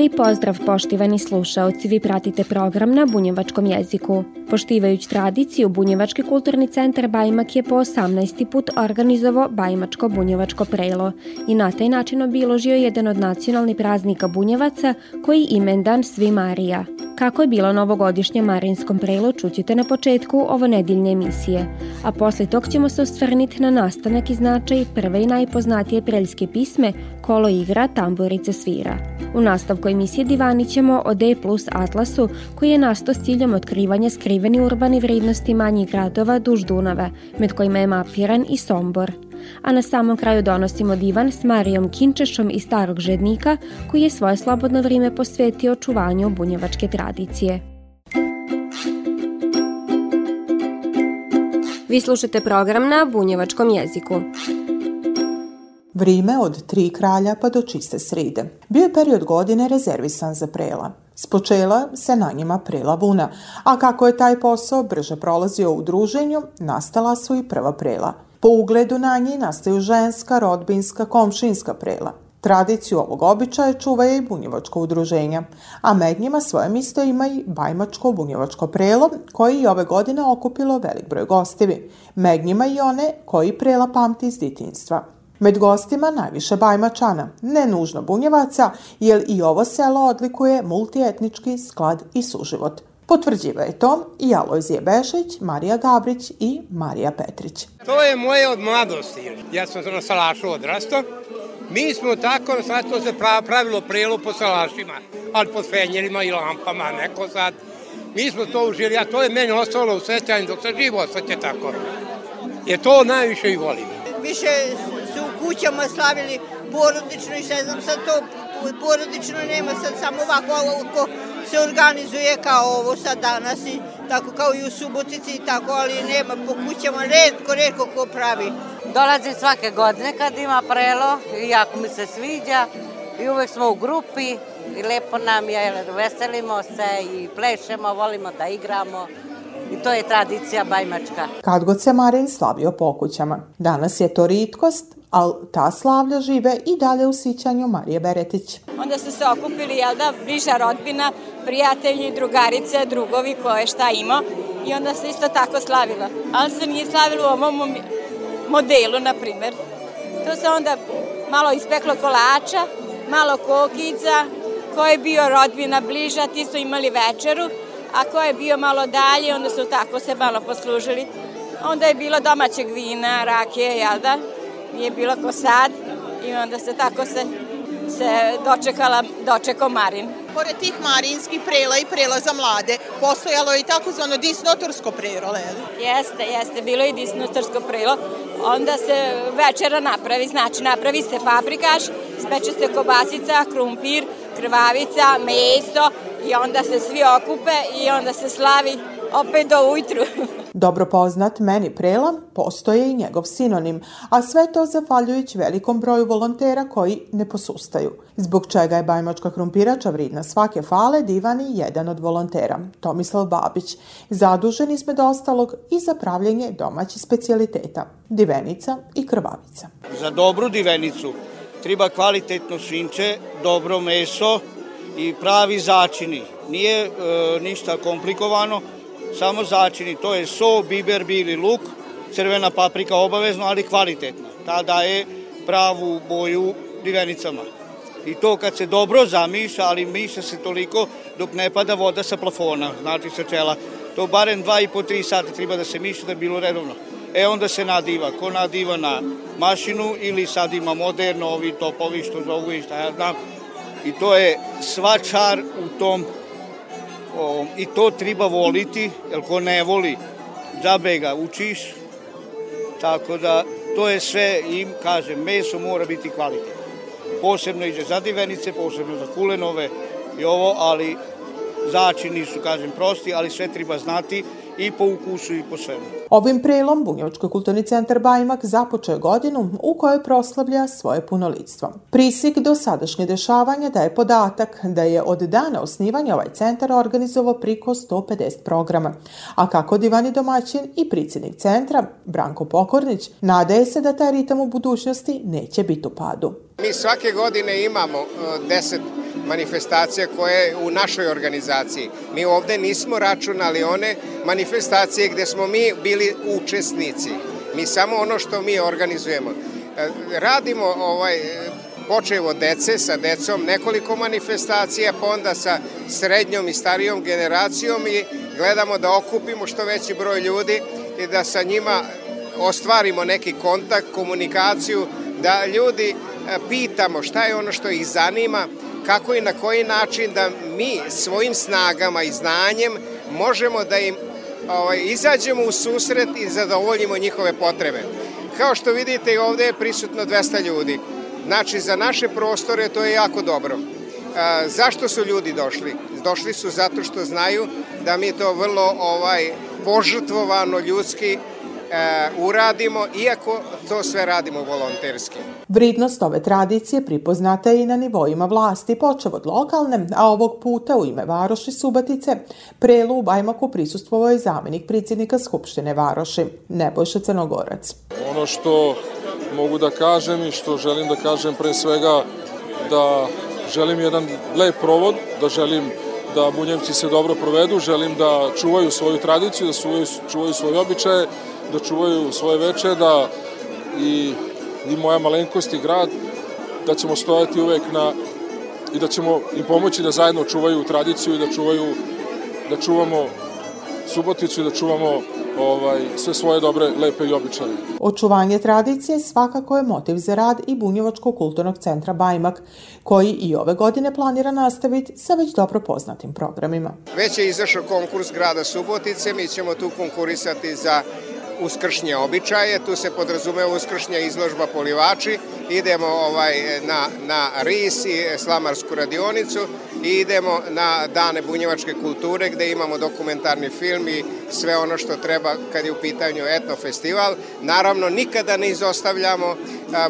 Lijep pozdrav poštivani slušaoci, vi pratite program na bunjevačkom jeziku. Poštivajući tradiciju, Bunjevački kulturni centar Bajmak je po 18. put organizovao Bajmačko bunjevačko prelo i na taj način obiložio jedan od nacionalnih praznika Bunjevaca koji imendan Svi Marija. Kako je bilo novogodišnje Marinskom prelu čućete na početku ovo nedeljne emisije, a posle tog ćemo se ostvrniti na nastanak i značaj prve i najpoznatije preljske pisme Kolo igra, tamburice svira. U nastavku emisije divanit ćemo o D plus Atlasu koji je nastao s ciljem otkrivanja skriveni urbani vrednosti manjih gradova duž Dunave, med kojima je mapiran i Sombor a na samom kraju donosimo divan s Marijom Kinčešom iz Starog Žednika, koji je svoje slobodno vrijeme posvetio očuvanju bunjevačke tradicije. Vi slušate program na bunjevačkom jeziku. Vrime od tri kralja pa do čiste sride. Bio je period godine rezervisan za prela. Spočela se na njima prela vuna, a kako je taj posao brže prolazio u druženju, nastala su i prva prela – Po ugledu na njih nastaju ženska, rodbinska, komšinska prela. Tradiciju ovog običaja čuvaju i bunjevačko udruženja, a med njima svoje misto ima i Bajmačko bunjevačko prelo, koji je ove godine okupilo velik broj gostivi. Med njima i one koji prela pamti iz ditinstva. Med gostima najviše Bajmačana, ne nužno bunjevaca, jer i ovo selo odlikuje multietnički sklad i suživot. Potvrđiva je to i Alojzije Bešić, Marija Gabrić i Marija Petrić. To je moje od mladosti. Ja sam na salašu odrastao. Mi smo tako, sad to se pravilo prelo po salašima, ali po fenjerima i lampama, neko sad. Mi smo to užili, a to je meni ostalo u sećanju dok sam živo ostaće tako. Je to najviše i volim. Više su u kućama slavili porodično i sve znam sad to porodično nema sad samo ovako, ovako se organizuje kao ovo sad danas i tako kao i u Subotici i tako, ali nema po kućama, redko, redko ko pravi. Dolazim svake godine kad ima prelo i jako mi se sviđa i uvek smo u grupi i lepo nam je, veselimo se i plešemo, volimo da igramo. I to je tradicija bajmačka. Kad god se Marin slavio po kućama. Danas je to ritkost, ali ta slavlja žive i dalje u sićanju Marije Beretić. Onda su se okupili, jel da, bliža rodbina, prijatelji, drugarice, drugovi koje šta ima i onda se isto tako slavilo. Ali se nije slavilo u ovom modelu, na primer. To se onda malo ispeklo kolača, malo kokica, ko je bio rodbina bliža, ti su imali večeru, a ko je bio malo dalje, onda su tako se malo poslužili. Onda je bilo domaćeg vina, rakije, jel da? Nije bilo ko sad i onda se tako se, se dočekala, dočekao Marin. Pored tih marinskih prela i prela za mlade, postojalo je i takozvano disnotorsko prelo, je Jeste, jeste, bilo je disnotorsko prelo. Onda se večera napravi, znači napravi se paprikaš, speče se kobasica, krumpir, krvavica, meso i onda se svi okupe i onda se slavi opet do ujutru. Dobro poznat meni prela postoje i njegov sinonim, a sve to zahvaljujući velikom broju volontera koji ne posustaju. Zbog čega je bajmačka krumpirača vridna svake fale divan i jedan od volontera, Tomislav Babić, zadužen izmed ostalog i za pravljenje domaćih specialiteta, divenica i krvavica. Za dobru divenicu treba kvalitetno svinče, dobro meso i pravi začini. Nije e, ništa komplikovano, samo začini. To je so, biber, bili luk, crvena paprika obavezno, ali kvalitetna. Ta daje pravu boju divenicama. I to kad se dobro zamiša, ali miša se toliko dok ne pada voda sa plafona, znači sa čela. To barem 2,5-3 sata treba da se miša da bi bilo redovno. E onda se nadiva, ko nadiva na mašinu ili sad ima moderno ovi topovi što zovu i šta ja znam. I to je sva čar u tom o, i to treba voliti, jer ko ne voli, džabe ga učiš, tako da to je sve, im kažem, meso mora biti kvalitetno. Posebno i za divenice, posebno za kulenove i ovo, ali začini su, kažem, prosti, ali sve treba znati i po ukusu i po svemu. Ovim prelom Bunjevački kulturni centar Bajmak započeo godinu u kojoj proslavlja svoje punolitstvo. Prisik do sadašnje dešavanja daje podatak da je od dana osnivanja ovaj centar organizovao priko 150 programa, a kako divani domaćin i predsjednik centra, Branko Pokornić, nadaje se da taj ritam u budućnosti neće biti u padu. Mi svake godine imamo 10 e, manifestacija koje u našoj organizaciji. Mi ovde nismo računali one manifestacije gde smo mi bili učesnici. Mi samo ono što mi organizujemo. E, radimo ovaj počeo od dece, sa decom, nekoliko manifestacija, pa onda sa srednjom i starijom generacijom i gledamo da okupimo što veći broj ljudi i da sa njima ostvarimo neki kontakt, komunikaciju, da ljudi pitamo šta je ono što ih zanima, kako i na koji način da mi svojim snagama i znanjem možemo da im ovaj, izađemo u susret i zadovoljimo njihove potrebe. Kao što vidite, ovde je prisutno 200 ljudi. Znači, za naše prostore to je jako dobro. A, zašto su ljudi došli? Došli su zato što znaju da mi to vrlo ovaj požrtvovano ljudski e, uradimo, iako to sve radimo volonterski. Vridnost ove tradicije pripoznata je i na nivoima vlasti, počev od lokalne, a ovog puta u ime Varoši Subatice, prelu u Bajmaku prisustvovao je zamenik predsjednika Skupštine Varoši, Nebojša Crnogorac. Ono što mogu da kažem i što želim da kažem pre svega da želim jedan lep provod, da želim da bunjevci se dobro provedu, želim da čuvaju svoju tradiciju, da čuvaju svoje običaje, da čuvaju svoje veče, da i, i moja malenkost i grad, da ćemo stojati uvek na i da ćemo im pomoći da zajedno čuvaju tradiciju i da čuvaju da čuvamo Suboticu i da čuvamo ovaj, sve svoje dobre, lepe i običaje. Očuvanje tradicije svakako je motiv za rad i Bunjevačkog kulturnog centra Bajmak, koji i ove godine planira nastaviti sa već dobro poznatim programima. Već je izašao konkurs grada Subotice, mi ćemo tu konkurisati za uskršnje običaje, tu se podrazumeva uskršnja izložba polivači, idemo ovaj na, na RIS i slamarsku radionicu i idemo na dane bunjevačke kulture gde imamo dokumentarni film i sve ono što treba kad je u pitanju etno festival. Naravno, nikada ne izostavljamo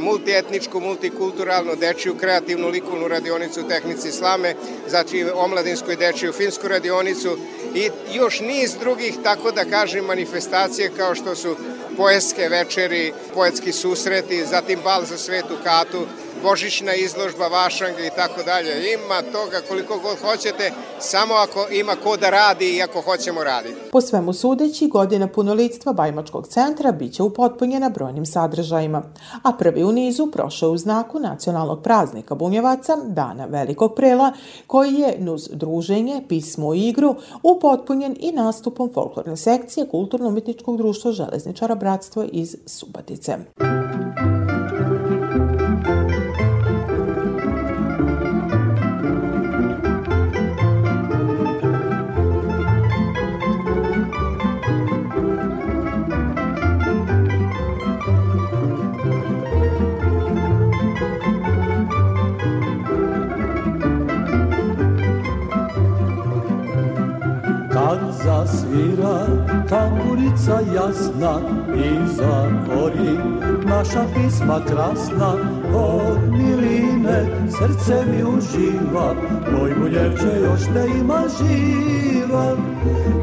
multietničku, multikulturalnu, dečiju, kreativnu, likovnu radionicu u tehnici slame, znači omladinsku i dečiju finsku radionicu i još niz drugih, tako da kažem, manifestacije kao što su poetske večeri, poetski susreti, zatim bal za svetu katu, božićna izložba, vašanga i tako dalje. Ima toga koliko god hoćete, samo ako ima ko da radi i ako hoćemo raditi. Po svemu sudeći, godina punolitstva Bajmačkog centra biće upotpunjena brojnim sadržajima, a prvi u nizu prošao u znaku nacionalnog praznika Bunjevaca, Dana Velikog prela, koji je nuz druženje, pismo i igru upotpunjen i nastupom folklorne sekcije Kulturno-umetničkog društva Železničara Bratstvo iz Subatice. svira tamburica jasna i zakori naša pisma krasna. Od miline srce mi uživa moj buljevče još te ima živa.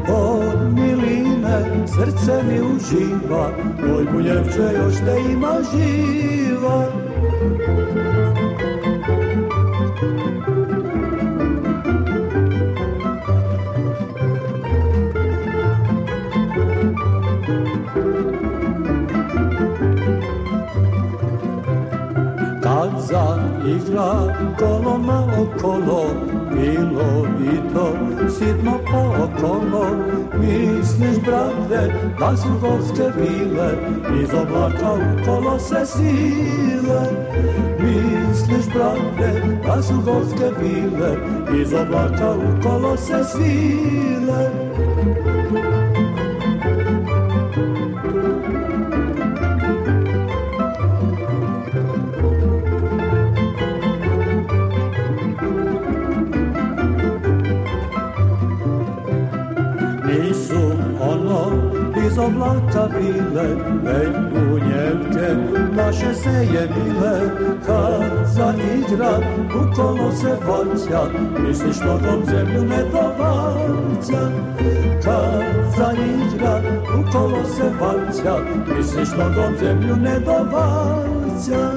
Od miline srce mi uživa moj buljevče još te ima živa igra kolona okolo Bilo i to sitno okolo Misliš, brate, da su gorske bile Iz oblaka u kolo se sile Misliš, brate, da su gorske bile Iz oblaka u kolo se svile sunca bile, već bunjevke naše se je bile, kad zaigra, u kolo se vaća, misliš nogom zemlju ne dovaća. Kad zaigra, u kolo se vaća, misliš nogom zemlju ne dovaća.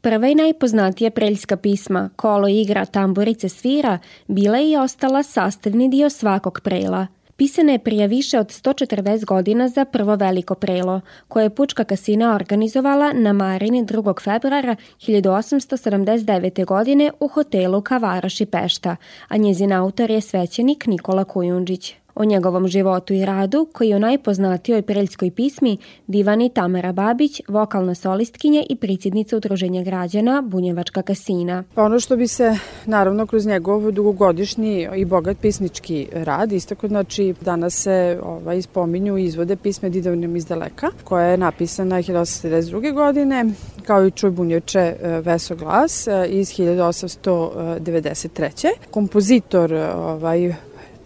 Prva i najpoznatija preljska pisma, kolo igra, tamburice svira, bila je i ostala sastavni dio svakog prela. Pisana je prije više od 140 godina za prvo veliko prelo, koje je Pučka kasina organizovala na Marini 2. februara 1879. godine u hotelu Kavaraši Pešta, a njezin autor je svećenik Nikola Kujundžić. O njegovom životu i radu, koji je o najpoznatijoj preljskoj pismi, divani Tamara Babić, vokalna solistkinja i pricidnica Udruženja građana Bunjevačka kasina. Ono što bi se, naravno, kroz njegov dugogodišnji i bogat pisnički rad istakao, znači danas se ovaj, spominju izvode pisme Didovnim iz daleka, koja je napisana 1892. godine, kao i Čuj bunječe e, Veso glas e, iz 1893. Kompozitor ovaj,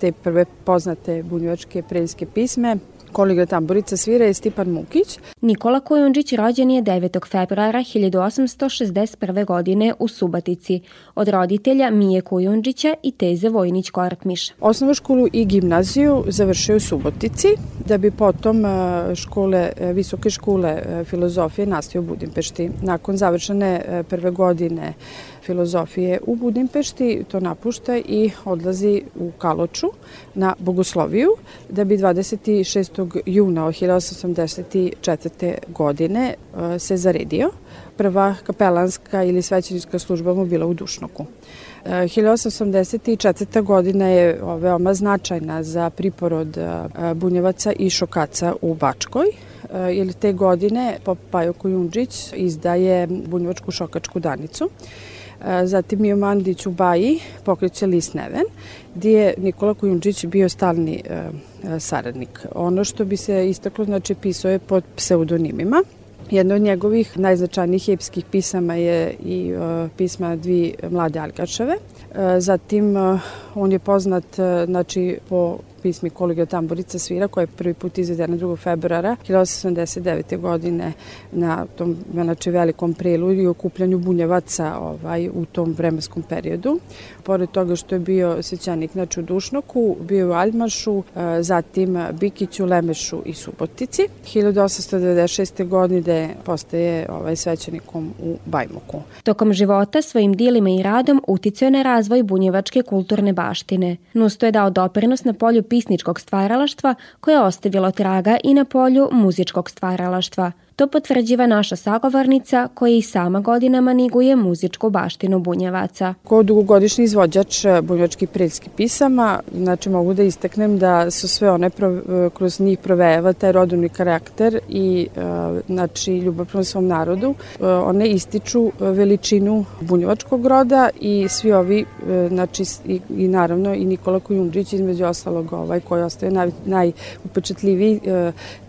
te prve poznate bunjevačke preljske pisme Koligra tamburica svira je Stipan Mukić. Nikola Kojundžić rođen je 9. februara 1861. godine u Subatici od roditelja Mije Kojundžića i teze Vojnić Kortmiš. Osnovu školu i gimnaziju završio u Subotici, da bi potom e, škole, e, visoke škole e, filozofije nastavio u Budimpešti. Nakon završene prve godine filozofije u Budimpešti, to napušta i odlazi u Kaloču na Bogosloviju, da bi 26. juna 1884. godine e, se zaredio. Prva kapelanska ili svećenička služba mu bila u Dušnoku. 1884. E, godina je veoma značajna za priporod e, bunjevaca i šokaca u Bačkoj, jer te godine Pajo Kujundžić izdaje bunjevačku šokačku danicu zatim Mio Mandić u Baji pokreće List Neven, gdje je Nikola Kujundžić bio stalni e, e, saradnik. Ono što bi se istaklo, znači, pisao je pod pseudonimima. Jedno od njegovih najznačajnijih epskih pisama je i uh, pisma Dvi mlade Algačeve. Uh, zatim uh, on je poznat znači, po pismi Koligija tamburica svira koja je prvi put izvedena 2. februara 1879. godine na tom znači, velikom prelu i okupljanju bunjevaca ovaj, u tom vremenskom periodu. Pored toga što je bio sećanik znači, u Dušnoku, bio je u Aljmašu, e, zatim Bikiću, Lemešu i Subotici. 1896. godine postaje ovaj, svećanikom u Bajmoku. Tokom života svojim dilima i radom uticao na razvoj bunjevačke kulturne baštine. Nusto je dao doprinos na polju pisničkog stvaralaštva koje je ostavilo traga i na polju muzičkog stvaralaštva. To potvrđiva naša sagovornica koja i sama godinama niguje muzičku baštinu bunjevaca. Ko dugogodišnji izvođač e, bunjevačkih preljskih pisama, znači mogu da isteknem da su sve one pro, e, kroz njih provejava taj rodovni karakter i e, znači ljubav prema svom narodu. One ističu veličinu bunjevačkog roda i svi ovi, znači i, i naravno i Nikola Kujundžić između ostalog ovaj koji ostaje naj, najupečetljiviji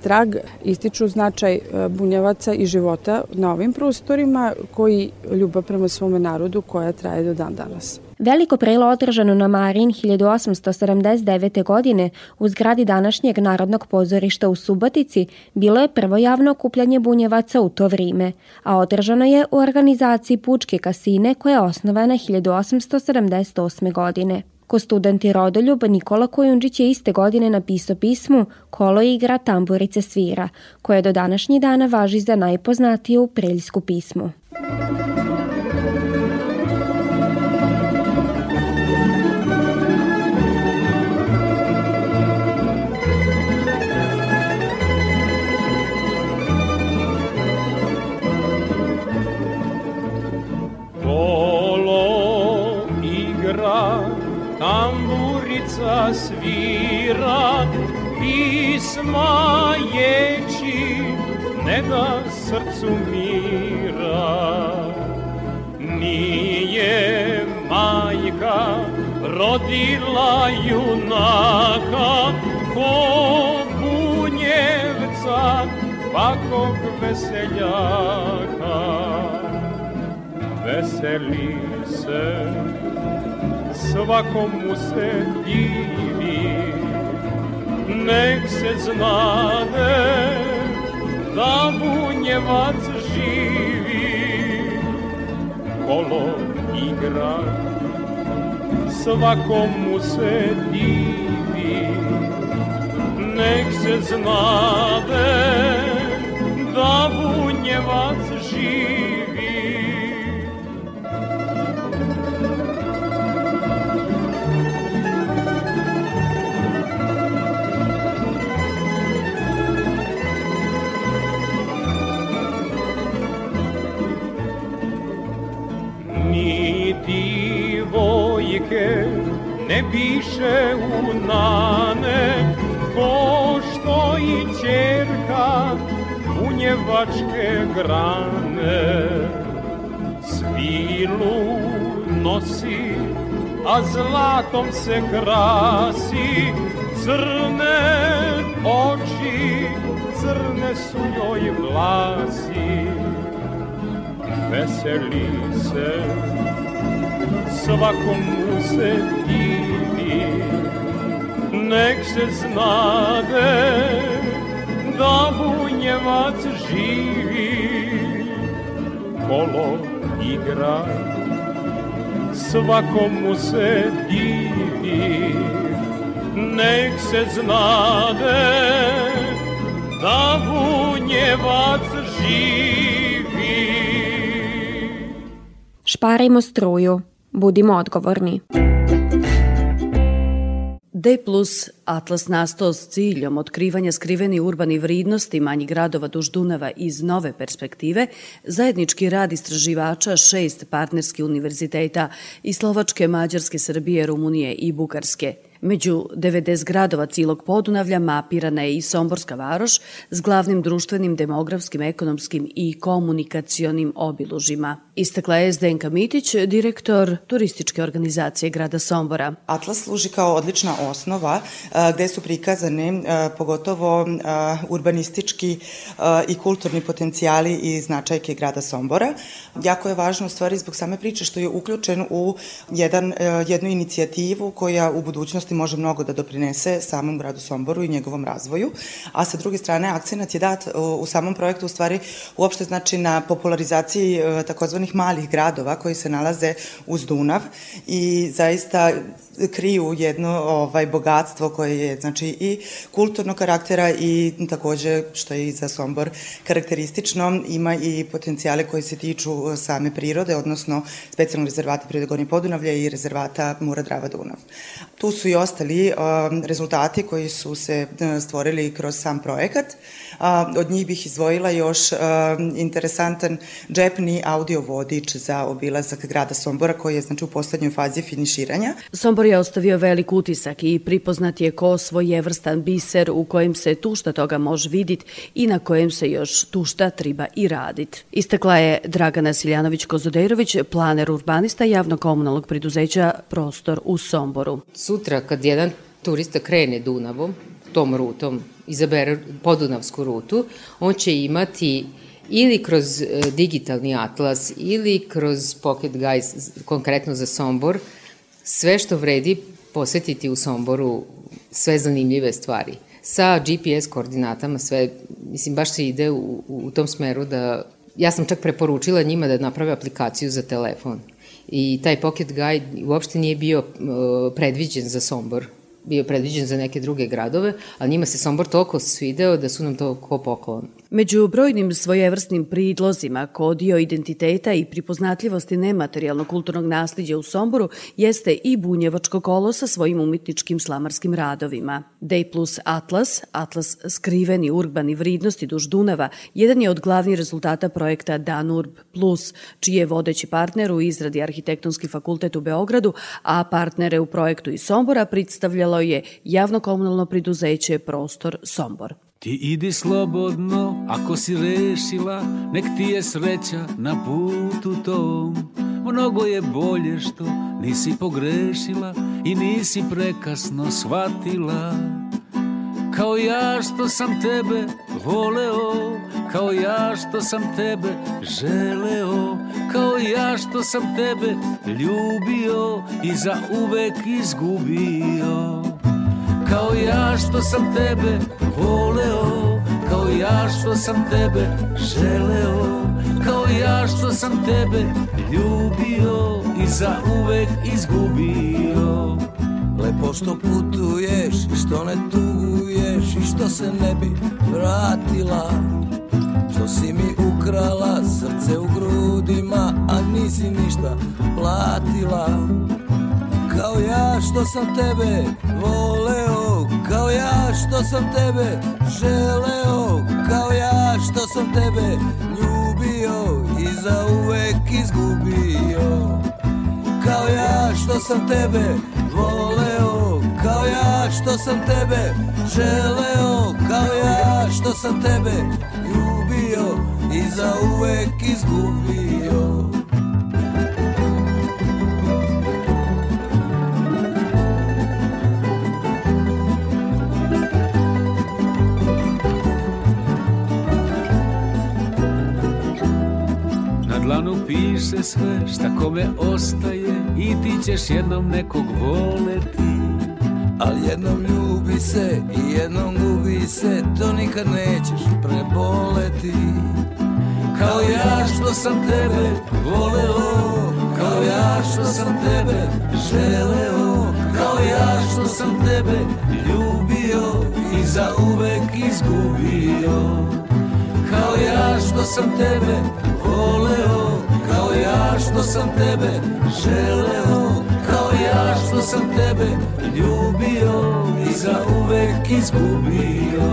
trag, ističu značaj bunjevaca i života na ovim prostorima koji ljubav prema svome narodu koja traje do dan danas. Veliko prelo održano na Marin 1879. godine u zgradi današnjeg Narodnog pozorišta u Subotici bilo je prvo javno okupljanje bunjevaca u to vrime, a održano je u organizaciji Pučke kasine koja je osnovana 1878. godine. Ko studenti Rodoljub, Nikola Kojundžić je iste godine napisao pismu Kolo igra, tamburice svira, koje do današnjih dana važi za najpoznatiju preljsku pismu. tamburica svira pisma ječi ne da srcu mira. Nije majka rodila junaka ko bunjevca pakog veseljaka. Veseli se svakomu se divi nek se znade da bunjevac živi. Kolo igra svakomu se divi nek se znade da bunjevac živi ne piše u nane ko što i čerka bunjevačke grane. Svilu nosi a zlatom se krasi crne oči crne su joj vlasi veseli se, svakomu se divi, nek se znade da bunjevac živi, kolo igra, svakomu se divi, nek se znade da bunjevac živi. Šparajmo struju. Budimo odgovorni. D Atlas nastao s ciljom otkrivanja skriveni urbani vridnosti manjih gradova duž Dunava iz nove perspektive, zajednički rad istraživača šest partnerskih univerziteta iz Slovačke, Mađarske, Srbije, Rumunije i Bugarske – Među 90 gradova cilog Podunavlja mapirana je i Somborska varoš s glavnim društvenim, demografskim, ekonomskim i komunikacionim obilužima. Istakla je Zdenka Mitić, direktor turističke organizacije grada Sombora. Atlas služi kao odlična osnova gde su prikazane pogotovo urbanistički i kulturni potencijali i značajke grada Sombora. Jako je važno u stvari zbog same priče što je uključen u jedan, jednu inicijativu koja u budućnosti može mnogo da doprinese samom gradu Somboru i njegovom razvoju, a sa druge strane akcenat je dat u samom projektu u stvari uopšte znači na popularizaciji takozvanih malih gradova koji se nalaze uz Dunav i zaista kriju jedno ovaj bogatstvo koje je znači i kulturnog karaktera i takođe što je i za Sombor karakteristično ima i potencijale koji se tiču same prirode odnosno specijalnog rezervata prirode Gornje Podunavlja i rezervata Mura Drava Dunav. Tu su i ostali rezultati koji su se uh, stvorili kroz sam projekat. Od njih bih izvojila još um, interesantan džepni audio vodič za obilazak grada Sombora koji je znači u poslednjoj fazi finiširanja. Sombor je ostavio velik utisak i pripoznat je ko svojevrstan biser u kojem se tušta toga može vidjeti i na kojem se još tušta triba i radit. Istakla je Dragana Siljanović-Kozodejrović, planer urbanista javno-komunalnog preduzeća Prostor u Somboru. Sutra kad jedan turista krene Dunavom, tom rutom, izabere podunavsku rutu, on će imati ili kroz e, digitalni atlas ili kroz Pocket Guide, konkretno za Sombor, sve što vredi posetiti u Somboru, sve zanimljive stvari. Sa GPS koordinatama sve, mislim, baš se ide u, u tom smeru da, ja sam čak preporučila njima da naprave aplikaciju za telefon. I taj Pocket Guide uopšte nije bio uh, predviđen za Sombor, bio predviđen za neke druge gradove, ali njima se Sombor toliko svideo da su nam to ko poklon. Među brojnim svojevrsnim pridlozima kodio identiteta i pripoznatljivosti nematerijalnog kulturnog nasljeđa u Somboru jeste i Bunjevačko kolo sa svojim umetničkim slamarskim radovima. Day plus Atlas, Atlas skriveni urbani vridnosti duž Dunava, jedan je od glavnih rezultata projekta Danurb Plus, čiji je vodeći partner u izradi Arhitektonski fakultet u Beogradu, a partnere u projektu iz Sombora predstavljalo je javno-komunalno priduzeće Prostor Sombor. Ti idi slobodno, ako si rešila, nek ti je sreća na putu tom. Mnogo je bolje što nisi pogrešila i nisi prekasno shvatila. Kao ja što sam tebe voleo, kao ja što sam tebe želeo, kao ja što sam tebe ljubio i za uvek izgubio. Kao ja što sam tebe voleo Kao ja što sam tebe želeo Kao ja što sam tebe ljubio I za uvek izgubio. Lepo što putuješ i što ne tuguješ I što se ne bi vratila Što si mi ukrala srce u grudima A nisi ništa platila. Kao ja što sam tebe voleo Kao ja što sam tebe želeo Kao ja što sam tebe ljubio I za uvek izgubio. Kao ja što sam tebe voleo Kao ja što sam tebe želeo Kao ja što sam tebe ljubio I za uvek izgubio. Na dlanu piše sve šta kome ostaje I ti ćeš jednom nekog voleti Al jednom ljubi se i jednom gubi se To nikad nećeš preboleti. Kao ja što sam tebe voleo Kao ja što sam tebe želeo Kao ja što sam tebe ljubio I za uvek izgubio. Kao ja što sam tebe voleo Kao ja što sam tebe želeo ja što sam tebe ljubio I za uvek izgubio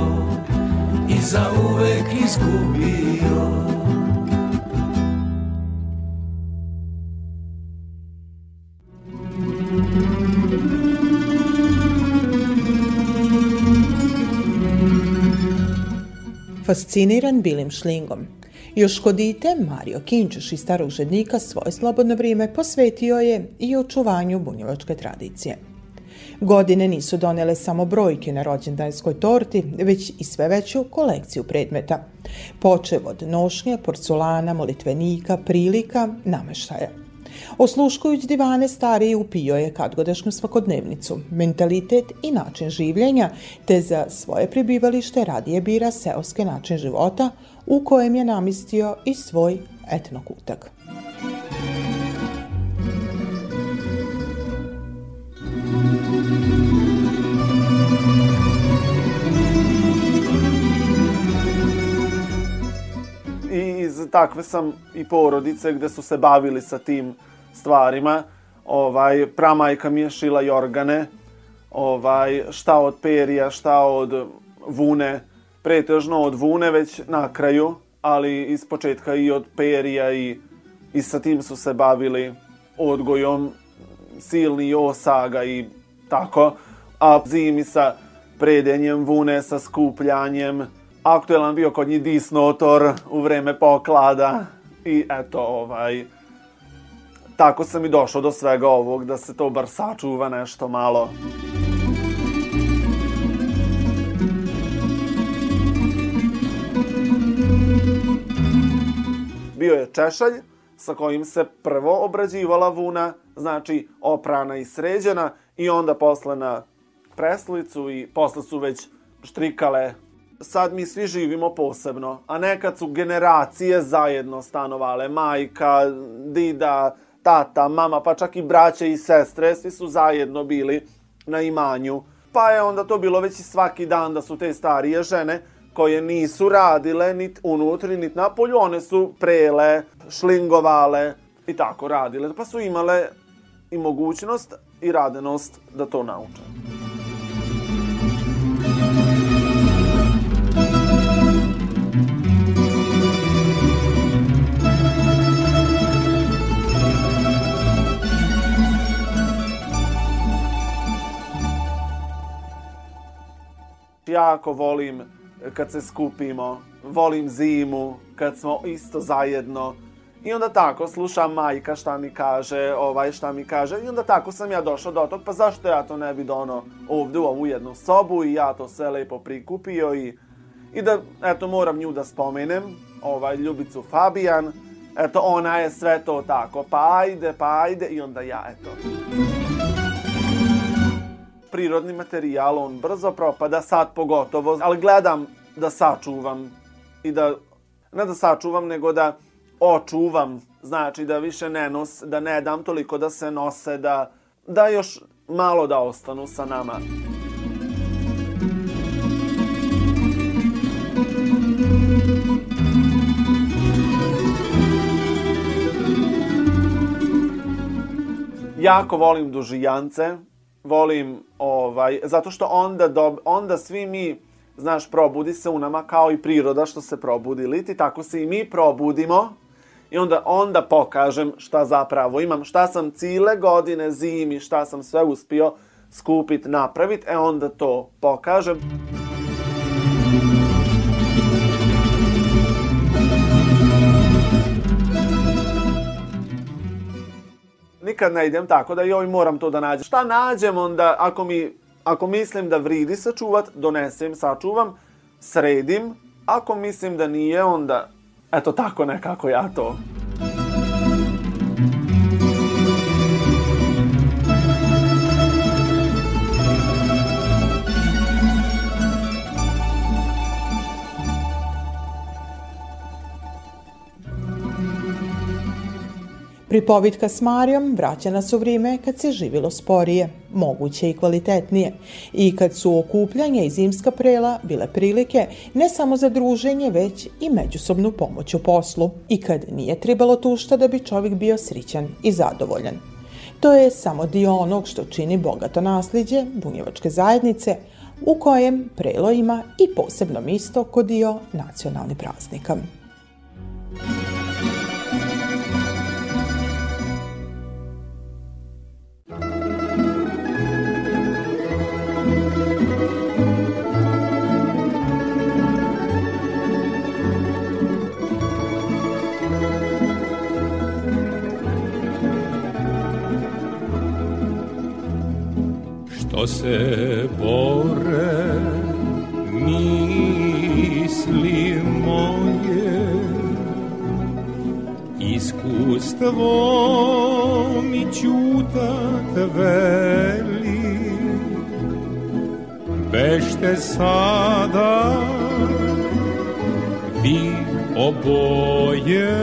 I za uvek izgubio Fasciniran bilim šlingom. Još kod dite, Mario Kinčuš iz Starog Žednika svoje slobodno vrijeme posvetio je i očuvanju bunjevačke tradicije. Godine nisu donele samo brojke na rođendanskoj torti, već i sve veću kolekciju predmeta. Počev od nošnje, porculana, molitvenika, prilika, nameštaja. Osluškujući divane stariji upio je kadgodašnju svakodnevnicu, mentalitet i način življenja, te za svoje prebivalište radije bira seoske način života u kojem je namistio i svoj etnokutak. i iz takve sam i porodice gde su se bavili sa tim stvarima. Ovaj, pramajka mi je šila jorgane, ovaj, šta od perija, šta od vune, pretežno od vune već na kraju, ali iz početka i od perija i, i sa tim su se bavili odgojom silni osaga i tako, a zimi sa predenjem vune, sa skupljanjem, aktuelan bio kod njih disnotor u vreme poklada i eto, ovaj, tako sam i došao do svega ovog, da se to bar sačuva nešto malo. Bio je češalj sa kojim se prvo obrađivala vuna, znači oprana i sređena i onda posle na preslicu i posle su već štrikale sad mi svi živimo posebno, a nekad su generacije zajedno stanovale, majka, dida, tata, mama, pa čak i braće i sestre, svi su zajedno bili na imanju. Pa je onda to bilo već i svaki dan da su te starije žene koje nisu radile nit unutri, nit napolju, one su prele, šlingovale i tako radile. Pa su imale i mogućnost i radenost da to nauče. Jako volim kad se skupimo, volim zimu, kad smo isto zajedno. I onda tako, slušam majka šta mi kaže, ovaj šta mi kaže, i onda tako sam ja došao do tog, pa zašto ja to ne bi dono ovde u ovu jednu sobu i ja to sve lepo prikupio i, i da, eto, moram nju da spomenem, ovaj, Ljubicu Fabijan, eto, ona je sve to tako, pa ajde, pa ajde, i onda ja, eto prirodni materijal, on brzo propada, sad pogotovo, ali gledam da sačuvam i da, ne da sačuvam, nego da očuvam, znači da više ne nos, da ne dam toliko da se nose, da, da još malo da ostanu sa nama. jako volim dužijance, volim ovaj zato što onda do, onda svi mi znaš probudi se u nama kao i priroda što se probudi liti, tako se i mi probudimo i onda onda pokažem šta zapravo imam, šta sam cile godine zimi, šta sam sve uspio skupit, napravit, e onda to pokažem. Nikad ne idem tako da joj moram to da nađem. Šta nađem onda ako mi ako mislim da vridi sačuvat, donesem, sačuvam, sredim. Ako mislim da nije, onda eto tako nekako ja to Pripovitka s Marijom vraća nas u vrijeme kad se živilo sporije, moguće i kvalitetnije, i kad su okupljanje i zimska prela bile prilike ne samo za druženje, već i međusobnu pomoć u poslu, i kad nije trebalo tušta da bi čovjek bio srićan i zadovoljan. To je samo dio onog što čini bogato nasljeđe bunjevačke zajednice, u kojem prelo ima i posebno misto kod dio nacionalni praznika. Se bore misli moje. Iskustvo mi čutat veli bešte sada vi oboje.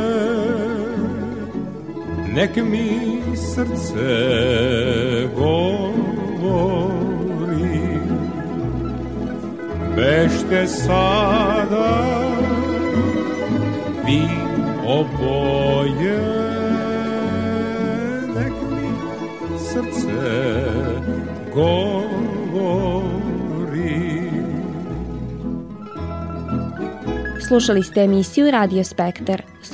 Nek mi srce govori Bešte sada vi oboje Nek mi srce govori Slušali ste emisiju Radio Spektar.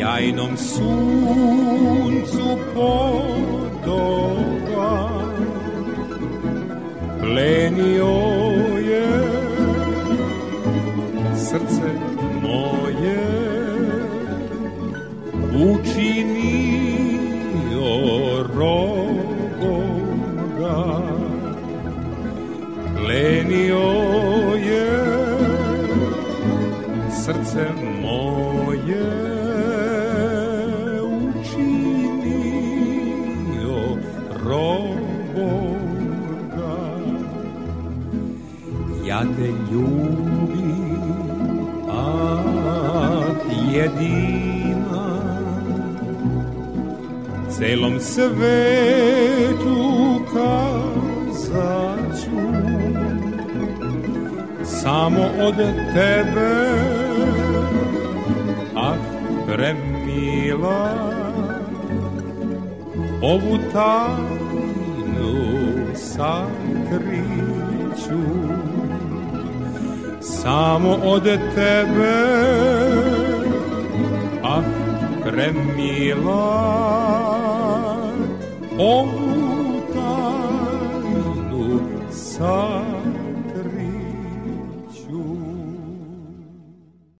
sjajnom suncu podoba plenio je srce moje učinio roboga plenio je srce moje ja te ljubim ah jedina celom svetu kazaću. Samo od tebe ah premila ovu tajnu sakriću samo od tebe ah premila ovu tajnu sad